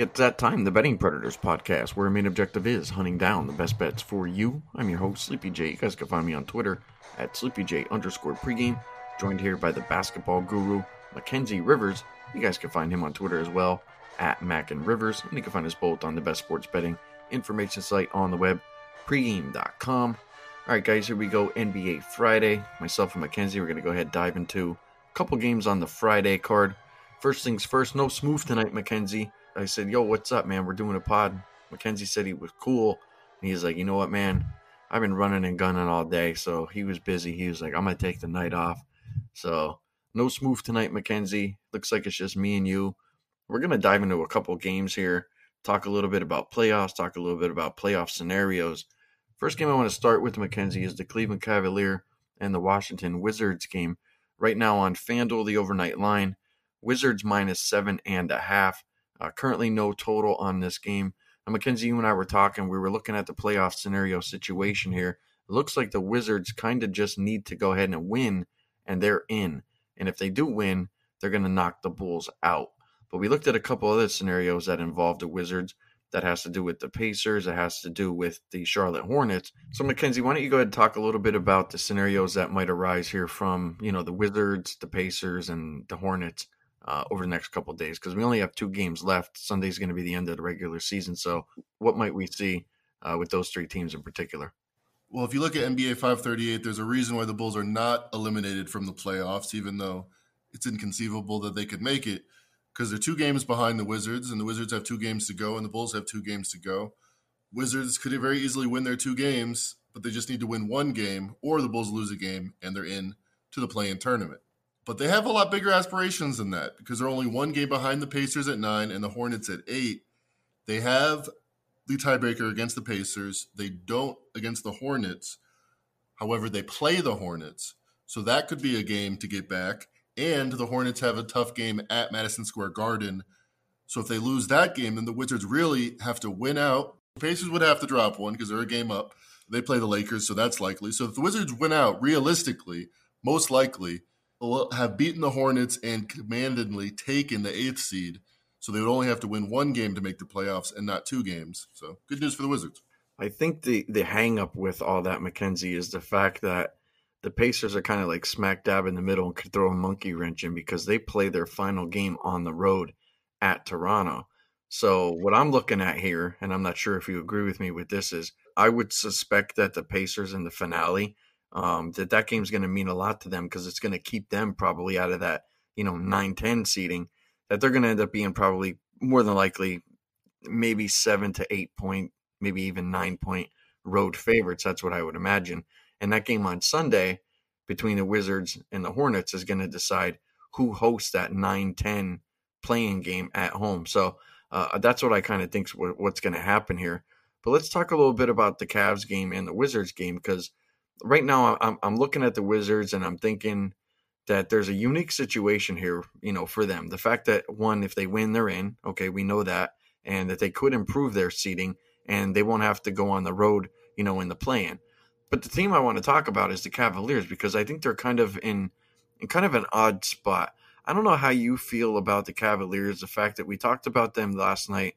It's that time, the Betting Predators podcast, where our main objective is hunting down the best bets for you. I'm your host, Sleepy J. You guys can find me on Twitter at SleepyJ underscore pregame, joined here by the basketball guru, Mackenzie Rivers. You guys can find him on Twitter as well, at Mac and Rivers, and you can find us both on the best sports betting information site on the web, pregame.com. All right, guys, here we go. NBA Friday. Myself and Mackenzie, we're going to go ahead and dive into a couple games on the Friday card. First things first, no smooth tonight, Mackenzie. I said, "Yo, what's up, man? We're doing a pod." Mackenzie said he was cool, and he's like, "You know what, man? I've been running and gunning all day, so he was busy. He was like, I'm gonna take the night off. So no smooth tonight, Mackenzie. Looks like it's just me and you. We're gonna dive into a couple games here, talk a little bit about playoffs, talk a little bit about playoff scenarios. First game I want to start with, Mackenzie, is the Cleveland Cavalier and the Washington Wizards game. Right now on FanDuel, the overnight line, Wizards minus seven and a half. Uh, currently, no total on this game. Now, Mackenzie, you and I were talking. We were looking at the playoff scenario situation here. It looks like the Wizards kind of just need to go ahead and win, and they're in. And if they do win, they're going to knock the Bulls out. But we looked at a couple other scenarios that involve the Wizards. That has to do with the Pacers. It has to do with the Charlotte Hornets. So, Mackenzie, why don't you go ahead and talk a little bit about the scenarios that might arise here from, you know, the Wizards, the Pacers, and the Hornets uh, over the next couple days because we only have two games left. Sunday's going to be the end of the regular season. So, what might we see uh, with those three teams in particular? Well, if you look at NBA 538, there's a reason why the Bulls are not eliminated from the playoffs, even though it's inconceivable that they could make it, because they're two games behind the Wizards, and the Wizards have two games to go, and the Bulls have two games to go. Wizards could very easily win their two games, but they just need to win one game, or the Bulls lose a game, and they're in to the play-in tournament. But they have a lot bigger aspirations than that because they're only one game behind the Pacers at nine and the Hornets at eight. They have the tiebreaker against the Pacers. They don't against the Hornets. However, they play the Hornets. So that could be a game to get back. And the Hornets have a tough game at Madison Square Garden. So if they lose that game, then the Wizards really have to win out. The Pacers would have to drop one because they're a game up. They play the Lakers, so that's likely. So if the Wizards win out, realistically, most likely, have beaten the Hornets and commandingly taken the eighth seed. So they would only have to win one game to make the playoffs and not two games. So good news for the Wizards. I think the the hang up with all that, Mackenzie is the fact that the Pacers are kind of like smack dab in the middle and could throw a monkey wrench in because they play their final game on the road at Toronto. So what I'm looking at here, and I'm not sure if you agree with me with this, is I would suspect that the Pacers in the finale um, that that game's going to mean a lot to them because it's going to keep them probably out of that you know 9-10 seating that they're going to end up being probably more than likely maybe seven to eight point maybe even nine point road favorites that's what i would imagine. And that game on sunday between the wizards and the hornets is going to decide who hosts that 9-10 play-in game at home. So uh, that's what i kind of think what's going to happen here. But let's talk a little bit about the Cavs game and the Wizards game because right now I'm I'm looking at the Wizards and I'm thinking that there's a unique situation here, you know, for them. The fact that one, if they win, they're in. Okay, we know that, and that they could improve their seating and they won't have to go on the road, you know, in the plan. But the team I want to talk about is the Cavaliers because I think they're kind of in in kind of an odd spot. I don't know how you feel about the Cavaliers. The fact that we talked about them last night,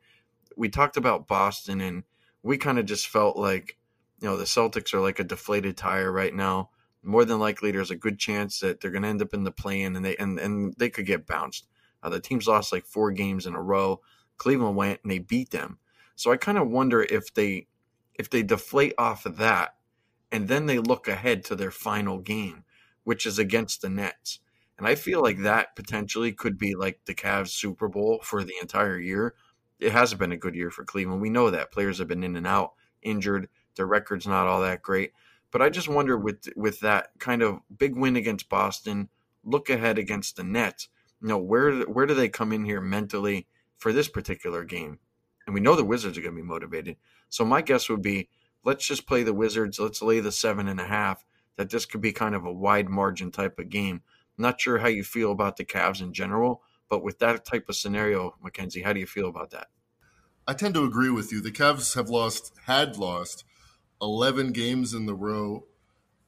we talked about Boston, and we kind of just felt like you know the Celtics are like a deflated tire right now. More than likely, there's a good chance that they're going to end up in the play-in, and they and and they could get bounced. Uh, the team's lost like four games in a row. Cleveland went and they beat them. So I kind of wonder if they if they deflate off of that, and then they look ahead to their final game, which is against the Nets. And I feel like that potentially could be like the Cavs Super Bowl for the entire year. It hasn't been a good year for Cleveland. We know that players have been in and out, injured. Their record's not all that great. But I just wonder with with that kind of big win against Boston, look ahead against the Nets. You know, where where do they come in here mentally for this particular game? And we know the Wizards are going to be motivated. So my guess would be let's just play the Wizards. Let's lay the seven and a half. That this could be kind of a wide margin type of game. Not sure how you feel about the Cavs in general, but with that type of scenario, Mackenzie, how do you feel about that? I tend to agree with you. The Cavs have lost, had lost 11 games in the row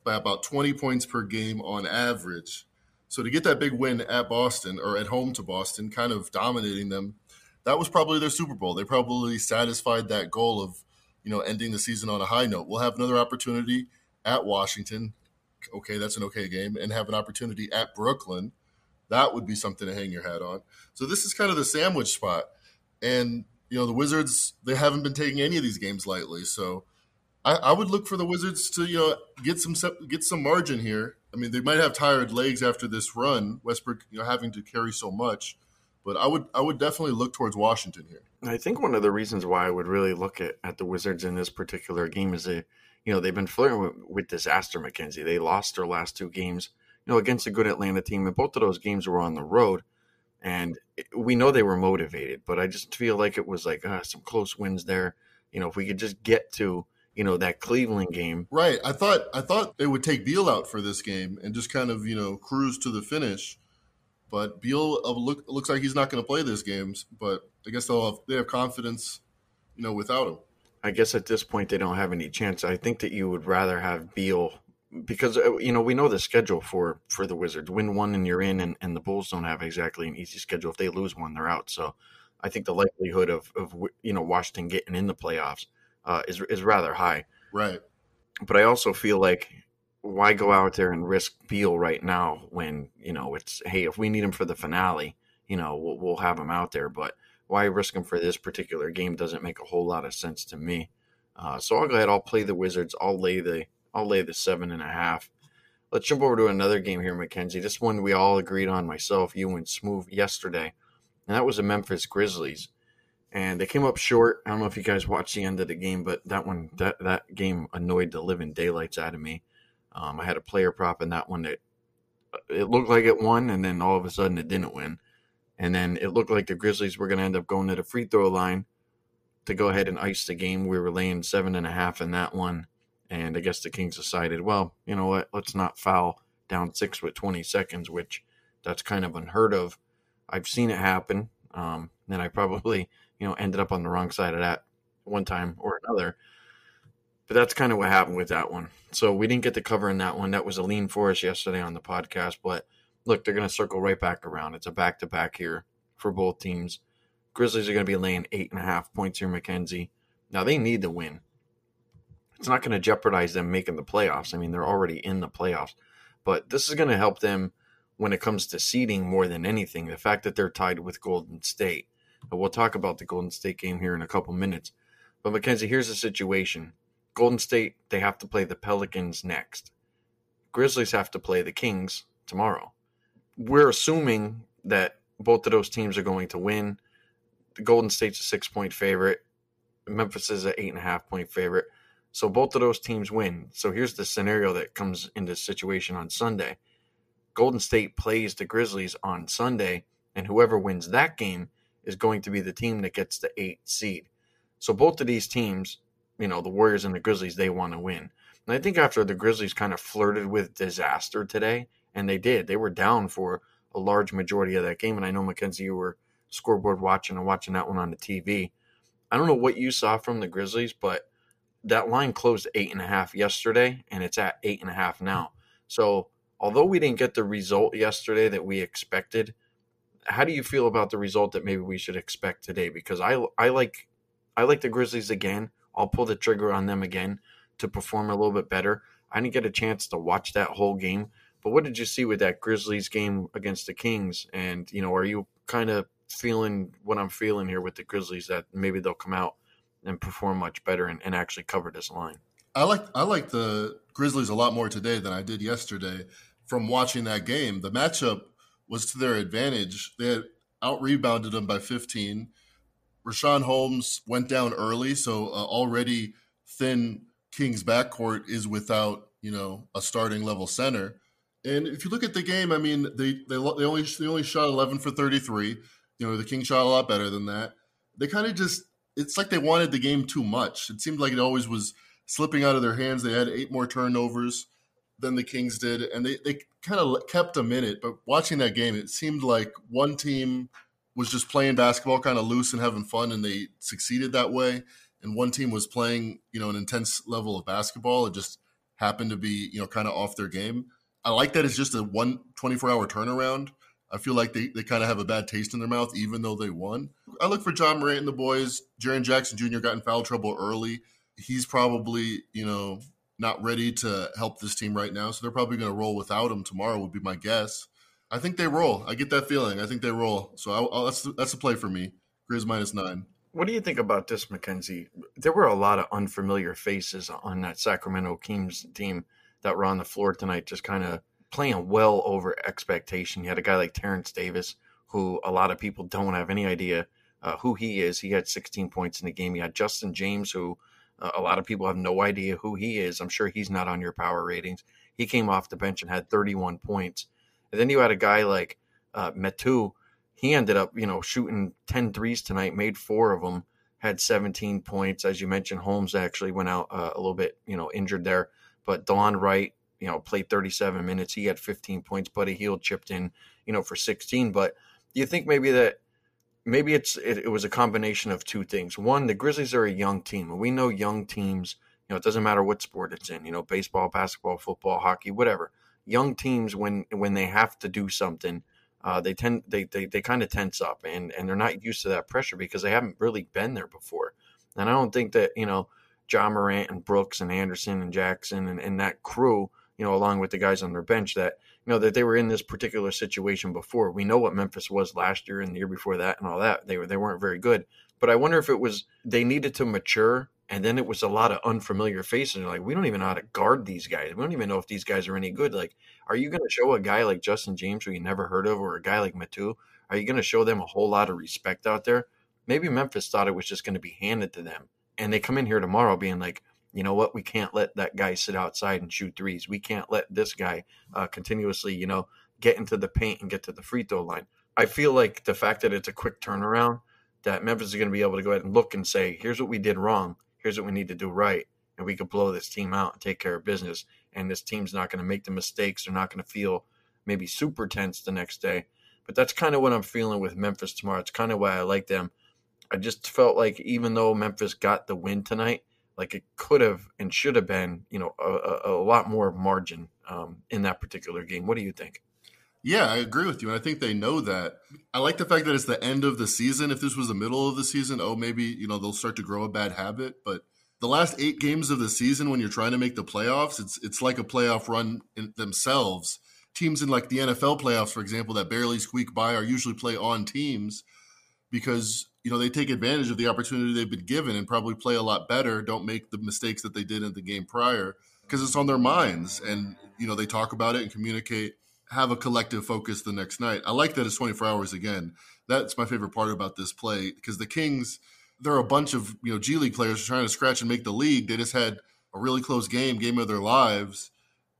by about 20 points per game on average. So to get that big win at Boston or at home to Boston, kind of dominating them, that was probably their Super Bowl. They probably satisfied that goal of, you know, ending the season on a high note. We'll have another opportunity at Washington. Okay, that's an okay game, and have an opportunity at Brooklyn. That would be something to hang your hat on. So this is kind of the sandwich spot, and you know the Wizards they haven't been taking any of these games lightly. So I, I would look for the Wizards to you know get some get some margin here. I mean they might have tired legs after this run, Westbrook you know having to carry so much, but I would I would definitely look towards Washington here. I think one of the reasons why I would really look at, at the Wizards in this particular game is they, you know, they've been flirting with, with disaster, Mackenzie. They lost their last two games, you know, against a good Atlanta team, and both of those games were on the road. And we know they were motivated, but I just feel like it was like uh, some close wins there. You know, if we could just get to you know that Cleveland game. Right. I thought I thought they would take Beal out for this game and just kind of you know cruise to the finish. But Beal uh, look, looks like he's not going to play this games. But I guess they'll have, they have confidence, you know, without him. I guess at this point they don't have any chance. I think that you would rather have Beal because uh, you know we know the schedule for for the Wizards. Win one and you're in, and, and the Bulls don't have exactly an easy schedule. If they lose one, they're out. So I think the likelihood of of you know Washington getting in the playoffs uh, is is rather high. Right. But I also feel like why go out there and risk Beal right now when you know it's hey if we need him for the finale, you know we'll, we'll have him out there. But why risk him for this particular game doesn't make a whole lot of sense to me. Uh, so I'll go ahead. I'll play the Wizards. I'll lay the I'll lay the seven and a half. Let's jump over to another game here, Mackenzie. This one we all agreed on. Myself, you, and Smooth yesterday, and that was the Memphis Grizzlies and they came up short. I don't know if you guys watched the end of the game, but that one that that game annoyed the living daylights out of me. Um, I had a player prop in that one that uh, it looked like it won, and then all of a sudden it didn't win, and then it looked like the Grizzlies were going to end up going to the free throw line to go ahead and ice the game. We were laying seven and a half in that one, and I guess the Kings decided, well, you know what, let's not foul down six with 20 seconds, which that's kind of unheard of. I've seen it happen, um, and I probably you know, ended up on the wrong side of that one time or another. But that's kind of what happened with that one. So we didn't get to cover in that one. That was a lean for us yesterday on the podcast. But look, they're going to circle right back around. It's a back to back here for both teams. Grizzlies are going to be laying eight and a half points here, Mackenzie. Now they need to win. It's not going to jeopardize them making the playoffs. I mean, they're already in the playoffs, but this is going to help them when it comes to seeding more than anything. The fact that they're tied with Golden State but we'll talk about the Golden State game here in a couple minutes. But Mackenzie, here's the situation. Golden State, they have to play the Pelicans next. Grizzlies have to play the Kings tomorrow. We're assuming that both of those teams are going to win. The Golden State's a six point favorite. Memphis is an eight and a half point favorite. So both of those teams win. So here's the scenario that comes into situation on Sunday. Golden State plays the Grizzlies on Sunday, and whoever wins that game is going to be the team that gets the eight seed. So both of these teams, you know, the Warriors and the Grizzlies, they want to win. And I think after the Grizzlies kind of flirted with disaster today, and they did, they were down for a large majority of that game. And I know Mackenzie, you were scoreboard watching and watching that one on the TV. I don't know what you saw from the Grizzlies, but that line closed eight and a half yesterday, and it's at eight and a half now. So although we didn't get the result yesterday that we expected, how do you feel about the result that maybe we should expect today? Because I I like I like the Grizzlies again. I'll pull the trigger on them again to perform a little bit better. I didn't get a chance to watch that whole game, but what did you see with that Grizzlies game against the Kings? And you know, are you kind of feeling what I'm feeling here with the Grizzlies that maybe they'll come out and perform much better and, and actually cover this line? I like I like the Grizzlies a lot more today than I did yesterday from watching that game. The matchup was to their advantage. They had out rebounded them by 15. Richaun Holmes went down early, so uh, already thin Kings backcourt is without you know a starting level center. And if you look at the game, I mean they they, they only they only shot 11 for 33. You know the Kings shot a lot better than that. They kind of just it's like they wanted the game too much. It seemed like it always was slipping out of their hands. They had eight more turnovers than the Kings did, and they, they kind of kept them in it. But watching that game, it seemed like one team was just playing basketball kind of loose and having fun, and they succeeded that way. And one team was playing, you know, an intense level of basketball. It just happened to be, you know, kind of off their game. I like that it's just a one 24 hour turnaround. I feel like they, they kind of have a bad taste in their mouth, even though they won. I look for Ja Morant and the boys. Jaren Jackson Jr. got in foul trouble early. He's probably you know not ready to help this team right now, so they're probably going to roll without him tomorrow. Would be my guess. I think they roll. I get that feeling. I think they roll. So I'll, I'll, that's that's a play for me. Grizz minus nine. What do you think about this, Mackenzie? There were a lot of unfamiliar faces on that Sacramento Kings team that were on the floor tonight, just kind of playing well over expectation. You had a guy like Terrence Davis, who a lot of people don't have any idea uh, who he is. He had 16 points in the game. You had Justin James, who a lot of people have no idea who he is. I'm sure he's not on your power ratings. He came off the bench and had 31 points. And then you had a guy like uh, Metu, he ended up, you know, shooting 10 threes tonight, made four of them, had 17 points. As you mentioned, Holmes actually went out uh, a little bit, you know, injured there. But Delon Wright, you know, played 37 minutes. He had 15 points. Buddy Hield chipped in, you know, for 16. But do you think maybe that maybe it's it, it was a combination of two things? One, the Grizzlies are a young team, and we know young teams. You know, it doesn't matter what sport it's in. You know, baseball, basketball, football, hockey, whatever. Young teams, when when they have to do something, uh, they tend they they, they kind of tense up and and they're not used to that pressure because they haven't really been there before. And I don't think that you know Ja Morant and Brooks and Anderson and Jackson and, and that crew, you know, along with the guys on their bench that you know that they were in this particular situation before. We know what Memphis was last year and the year before that and all that. They were they weren't very good. But I wonder if it was they needed to mature and then it was a lot of unfamiliar faces. Like, we don't even know how to guard these guys. We don't even know if these guys are any good. Like, are you going to show a guy like Justin James, who you never heard of, or a guy like Metu, are you going to show them a whole lot of respect out there? Maybe Memphis thought it was just going to be handed to them. And they come in here tomorrow being like, you know what? We can't let that guy sit outside and shoot threes. We can't let this guy uh, continuously, you know, get into the paint and get to the free throw line. I feel like the fact that it's a quick turnaround, that Memphis is going to be able to go ahead and look and say, here's what we did wrong here's what we need to do right and we could blow this team out and take care of business and this team's not going to make the mistakes they're not going to feel maybe super tense the next day but that's kind of what i'm feeling with memphis tomorrow it's kind of why i like them i just felt like even though memphis got the win tonight like it could have and should have been you know a, a, a lot more margin um, in that particular game what do you think yeah, I agree with you. And I think they know that. I like the fact that it's the end of the season. If this was the middle of the season, oh, maybe, you know, they'll start to grow a bad habit. But the last eight games of the season, when you're trying to make the playoffs, it's it's like a playoff run themselves. Teams in like the NFL playoffs, for example, that barely squeak by are usually play on teams because, you know, they take advantage of the opportunity they've been given and probably play a lot better, don't make the mistakes that they did in the game prior because it's on their minds. And, you know, they talk about it and communicate have a collective focus the next night. I like that it's 24 hours again. That's my favorite part about this play because the Kings, they're a bunch of you know G League players trying to scratch and make the league. They just had a really close game, game of their lives,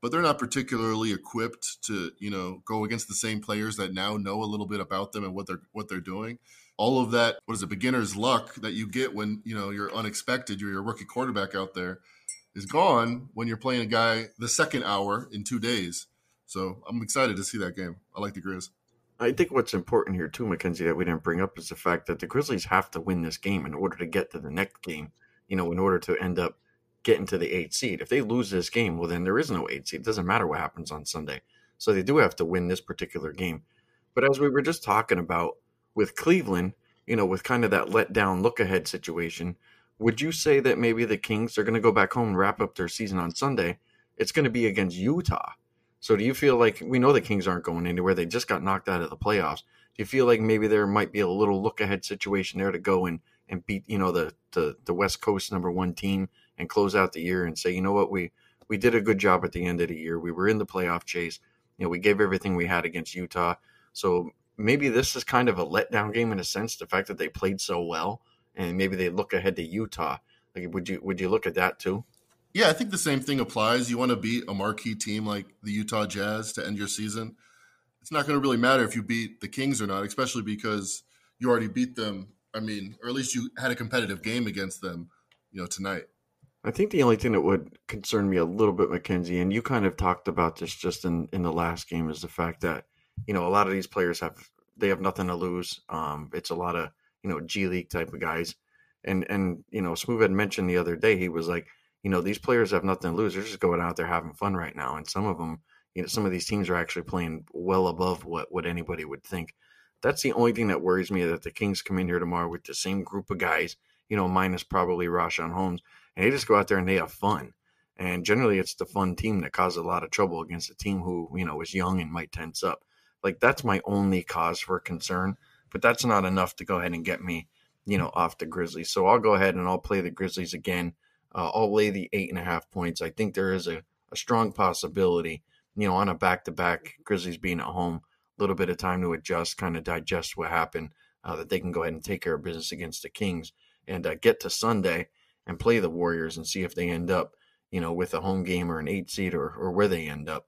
but they're not particularly equipped to you know go against the same players that now know a little bit about them and what they're what they're doing. All of that, what is it, beginner's luck that you get when you know you're unexpected, you're a rookie quarterback out there, is gone when you're playing a guy the second hour in two days so I'm excited to see that game. I like the Grizz. I think what's important here too, Mackenzie, that we didn't bring up is the fact that the Grizzlies have to win this game in order to get to the next game. You know, in order to end up getting to the eight seed. If they lose this game, well, then there is no eight seed. It doesn't matter what happens on Sunday. So they do have to win this particular game. But as we were just talking about with Cleveland, you know, with kind of that let down look ahead situation, would you say that maybe the Kings are going to go back home and wrap up their season on Sunday? It's going to be against Utah so do you feel like we know the Kings aren't going anywhere? They just got knocked out of the playoffs. Do you feel like maybe there might be a little look ahead situation there to go and, and beat, you know, the, the the West Coast number one team and close out the year and say, you know what, we we did a good job at the end of the year. We were in the playoff chase. You know, we gave everything we had against Utah. So maybe this is kind of a letdown game in a sense, the fact that they played so well and maybe they look ahead to Utah. Like would you would you look at that too? Yeah, I think the same thing applies. You want to beat a marquee team like the Utah Jazz to end your season. It's not going to really matter if you beat the Kings or not, especially because you already beat them. I mean, or at least you had a competitive game against them, you know, tonight. I think the only thing that would concern me a little bit, Mackenzie, and you kind of talked about this just in, in the last game, is the fact that, you know, a lot of these players have they have nothing to lose. Um, it's a lot of, you know, G League type of guys. And and, you know, Smooth had mentioned the other day, he was like, you know, these players have nothing to lose. They're just going out there having fun right now. And some of them, you know, some of these teams are actually playing well above what, what anybody would think. That's the only thing that worries me that the Kings come in here tomorrow with the same group of guys, you know, minus probably Richaun Holmes, and they just go out there and they have fun. And generally, it's the fun team that causes a lot of trouble against a team who, you know, is young and might tense up. Like, that's my only cause for concern, but that's not enough to go ahead and get me, you know, off the Grizzlies. So I'll go ahead and I'll play the Grizzlies again. Uh, I'll lay the eight and a half points. I think there is a, a strong possibility, you know, on a back to back, Grizzlies being at home, little bit of time to adjust, kind of digest what happened, uh, that they can go ahead and take care of business against the Kings and uh, get to Sunday and play the Warriors and see if they end up, you know, with a home game or an eight seed or, or where they end up.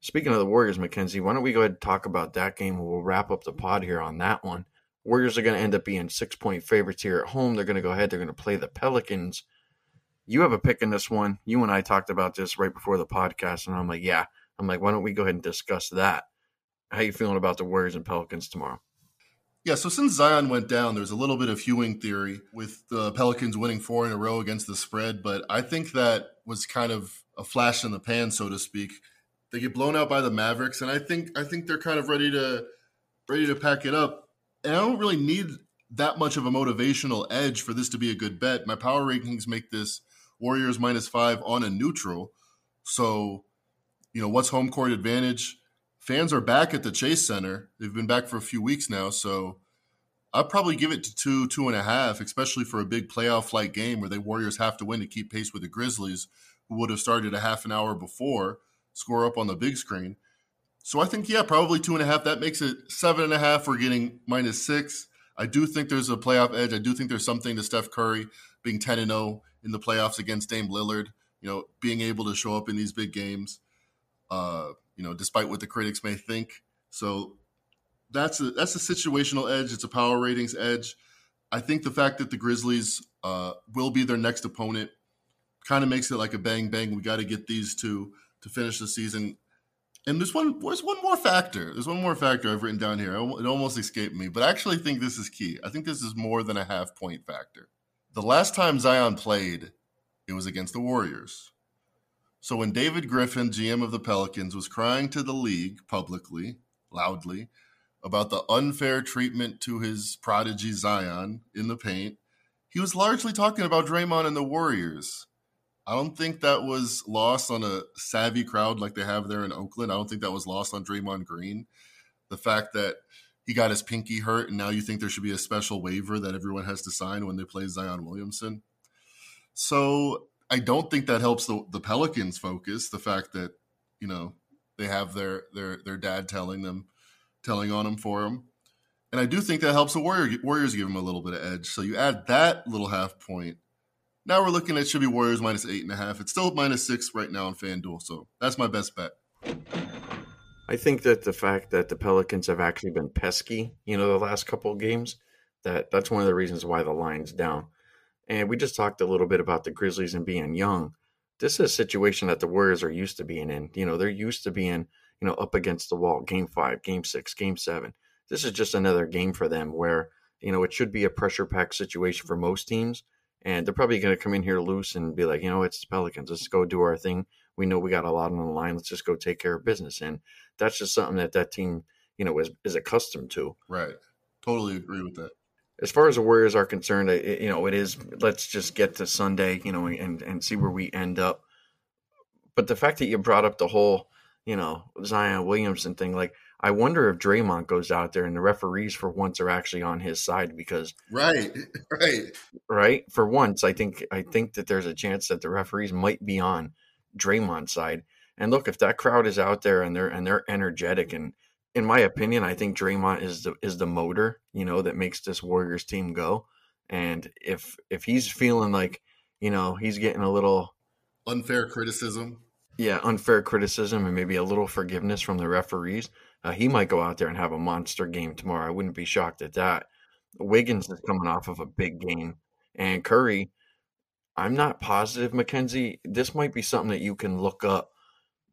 Speaking of the Warriors, Mackenzie, why don't we go ahead and talk about that game? We'll wrap up the pod here on that one. Warriors are going to end up being six point favorites here at home. They're going to go ahead. They're going to play the Pelicans. You have a pick in this one. You and I talked about this right before the podcast, and I'm like, yeah. I'm like, why don't we go ahead and discuss that? How you feeling about the Warriors and Pelicans tomorrow? Yeah, so since Zion went down, there's a little bit of Ewing theory with the Pelicans winning four in a row against the spread, but I think that was kind of a flash in the pan, so to speak. They get blown out by the Mavericks, and I think I think they're kind of ready to ready to pack it up. And I don't really need that much of a motivational edge for this to be a good bet. My power rankings make this Warriors minus five on a neutral. So, you know, what's home court advantage? Fans are back at the Chase Center. They've been back for a few weeks now, so I'd probably give it to two, two and a half, especially for a big playoff like game where the Warriors have to win to keep pace with the Grizzlies, who would have started a half an hour before, score up on the big screen. So I think, yeah, probably two and a half. That makes it seven and a half. We're getting minus six. I do think there's a playoff edge. I do think there's something to Steph Curry being 10 and 0 in the playoffs against Dame Lillard, you know, being able to show up in these big games. Uh, you know, despite what the critics may think. So that's a that's a situational edge. It's a power ratings edge. I think the fact that the Grizzlies uh, will be their next opponent kind of makes it like a bang bang. We got to get these two to finish the season. And there's one there's one more factor. There's one more factor I've written down here. It almost escaped me, but I actually think this is key. I think this is more than a half point factor. The last time Zion played, it was against the Warriors. So when David Griffin, GM of the Pelicans, was crying to the league publicly, loudly, about the unfair treatment to his prodigy Zion in the paint, he was largely talking about Draymond and the Warriors. I don't think that was lost on a savvy crowd like they have there in Oakland. I don't think that was lost on Draymond Green. The fact that he got his pinky hurt and now you think there should be a special waiver that everyone has to sign when they play Zion Williamson. So I don't think that helps the, the Pelicans focus. The fact that you know they have their their their dad telling them, telling on them for them, and I do think that helps the Warrior, Warriors give them a little bit of edge. So you add that little half point. Now we're looking at should be Warriors minus eight and a half. It's still minus six right now on FanDuel, so that's my best bet. I think that the fact that the Pelicans have actually been pesky, you know, the last couple of games, that that's one of the reasons why the line's down. And we just talked a little bit about the Grizzlies and being young. This is a situation that the Warriors are used to being in. You know, they're used to being, you know, up against the wall, game five, game six, game seven. This is just another game for them where, you know, it should be a pressure packed situation for most teams. And they're probably going to come in here loose and be like, you know, it's the Pelicans. Let's go do our thing. We know we got a lot on the line. Let's just go take care of business. And that's just something that that team, you know, is, is accustomed to. Right. Totally agree with that as far as the Warriors are concerned, it, you know, it is. Let's just get to Sunday, you know, and and see where we end up. But the fact that you brought up the whole, you know, Zion Williamson thing, like, I wonder if Draymond goes out there and the referees for once are actually on his side because right, right, right. For once, I think I think that there's a chance that the referees might be on Draymond's side. And look, if that crowd is out there and they're and they're energetic and in my opinion, I think Draymond is the is the motor, you know, that makes this Warriors team go. And if if he's feeling like, you know, he's getting a little unfair criticism, yeah, unfair criticism and maybe a little forgiveness from the referees, uh, he might go out there and have a monster game tomorrow. I wouldn't be shocked at that. Wiggins is coming off of a big game, and Curry. I'm not positive, Mackenzie. This might be something that you can look up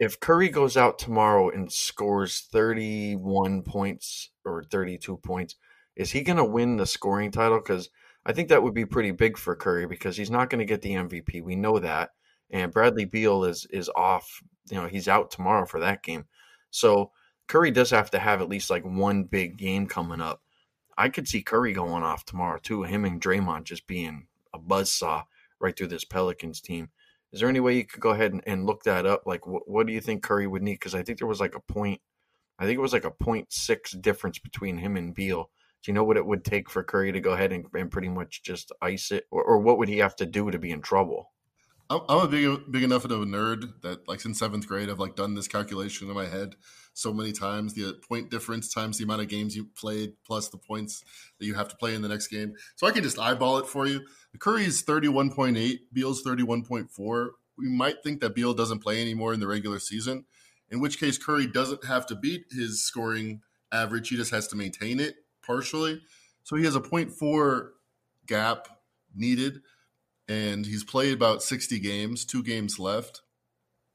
if Curry goes out tomorrow and scores 31 points or 32 points, is he going to win the scoring title? Because I think that would be pretty big for Curry because he's not going to get the MVP. We know that. And Bradley Beal is is off. You know, he's out tomorrow for that game. So Curry does have to have at least like one big game coming up. I could see Curry going off tomorrow too. Him and Draymond just being a buzz saw right through this Pelicans team. Is there any way you could go ahead and, and look that up? Like, wh- what do you think Curry would need? Because I think there was like a point, I think it was like a point six difference between him and Beal. Do you know what it would take for Curry to go ahead and, and pretty much just ice it, or, or what would he have to do to be in trouble? I'm, a big big enough of a nerd that like since seventh grade I've like done this calculation in my head so many times the uh, point difference times the amount of games you played plus the points that you have to play in the next game. So I can just eyeball it for you. Curry's 31.8, Beal's 31.4. We might think that Beal doesn't play anymore in the regular season, in which case Curry doesn't have to beat his scoring average. He just has to maintain it partially. So he has a 0.4 gap needed and he's played about 60 games, two games left.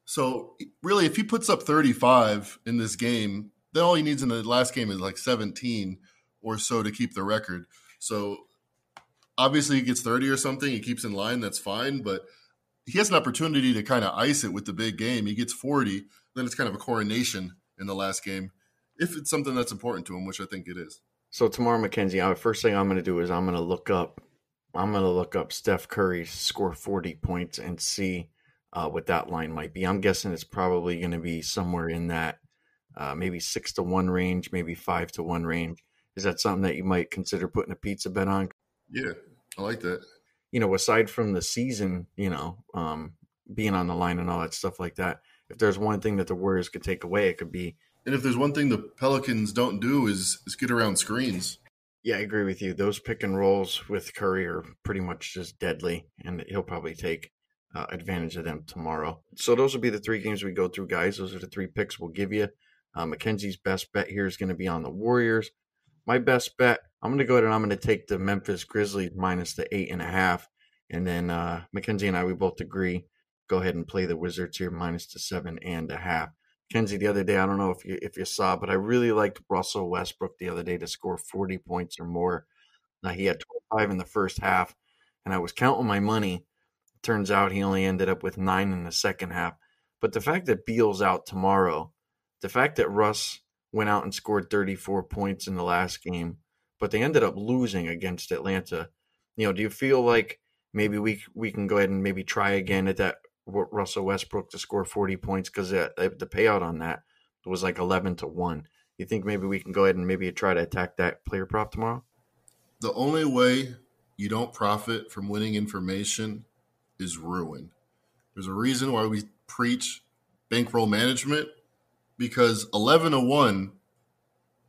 So really, if he puts up 35 in this game, then all he needs in the last game is like 17 or so to keep the record. So obviously, he gets 30 or something, he keeps in line, that's fine. But he has an opportunity to kind of ice it with the big game. He gets 40, then it's kind of a coronation in the last game if it's something that's important to him, which I think it is. So tomorrow, Mackenzie, first thing I'm going to do is I'm going to look up I'm going to look up Steph Curry score 40 points and see uh, what that line might be. I'm guessing it's probably going to be somewhere in that uh, maybe six to one range, maybe five to one range. Is that something that you might consider putting a pizza bet on? Yeah, I like that. You know, aside from the season, you know, um, being on the line and all that stuff like that, if there's one thing that the Warriors could take away, it could be. And if there's one thing the Pelicans don't do is is get around screens. Yeah, I agree with you. Those pick and rolls with Curry are pretty much just deadly, and he'll probably take uh, advantage of them tomorrow. So those will be the three games we go through, guys. Those are the three picks we'll give you. Uh, Mackenzie's best bet here is going to be on the Warriors. My best bet, I'm going to go ahead and I'm going to take the Memphis Grizzlies minus the eight and a half, and then uh, Mackenzie and I we both agree. Go ahead and play the Wizards here minus the seven and a half. Kenzie the other day. I don't know if you if you saw, but I really liked Russell Westbrook the other day to score 40 points or more. Now he had 25 in the first half, and I was counting my money. Turns out he only ended up with nine in the second half. But the fact that Beal's out tomorrow, the fact that Russ went out and scored 34 points in the last game, but they ended up losing against Atlanta. You know, do you feel like maybe we we can go ahead and maybe try again at that Russell Westbrook to score 40 points because uh, the payout on that was like 11 to 1. You think maybe we can go ahead and maybe try to attack that player prop tomorrow? The only way you don't profit from winning information is ruin. There's a reason why we preach bankroll management because 11 to 1,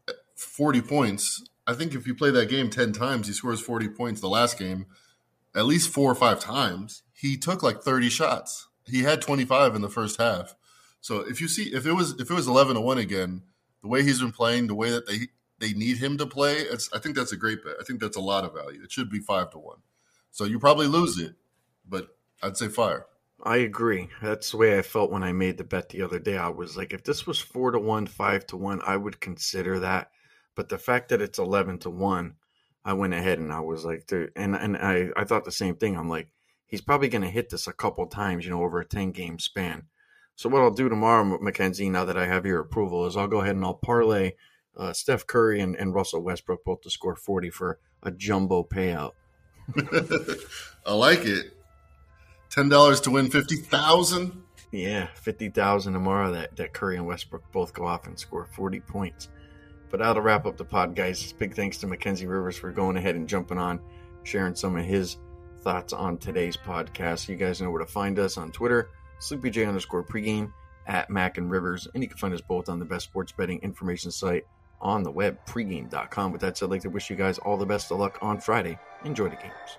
uh, 40 points. I think if you play that game 10 times, he scores 40 points the last game at least four or five times. He took like 30 shots he had 25 in the first half. So if you see if it was if it was 11 to 1 again, the way he's been playing, the way that they they need him to play, it's I think that's a great bet. I think that's a lot of value. It should be 5 to 1. So you probably lose it, but I'd say fire. I agree. That's the way I felt when I made the bet the other day. I was like, if this was four to one, five to one, I would consider that. But the fact that it's eleven to one, I went ahead and I was like, and and I I thought the same thing. I'm like, he's probably going to hit this a couple times, you know, over a 10 game span. So what I'll do tomorrow, Mackenzie, now that I have your approval, is I'll go ahead and I'll parlay uh, Steph Curry and, and Russell Westbrook both to score 40 for a jumbo payout. I like it. $10 to win 50000 Yeah, 50000 tomorrow that, that Curry and Westbrook both go off and score 40 points. But that'll wrap up the pod, guys. Big thanks to Mackenzie Rivers for going ahead and jumping on, sharing some of his – thoughts on today's podcast. You guys know where to find us on Twitter, SleepyJ underscore pregame at Mac and Rivers, and you can find us both on the best sports betting information site on the web, pregame.com. With that said, I'd like to wish you guys all the best of luck on Friday. Enjoy the games.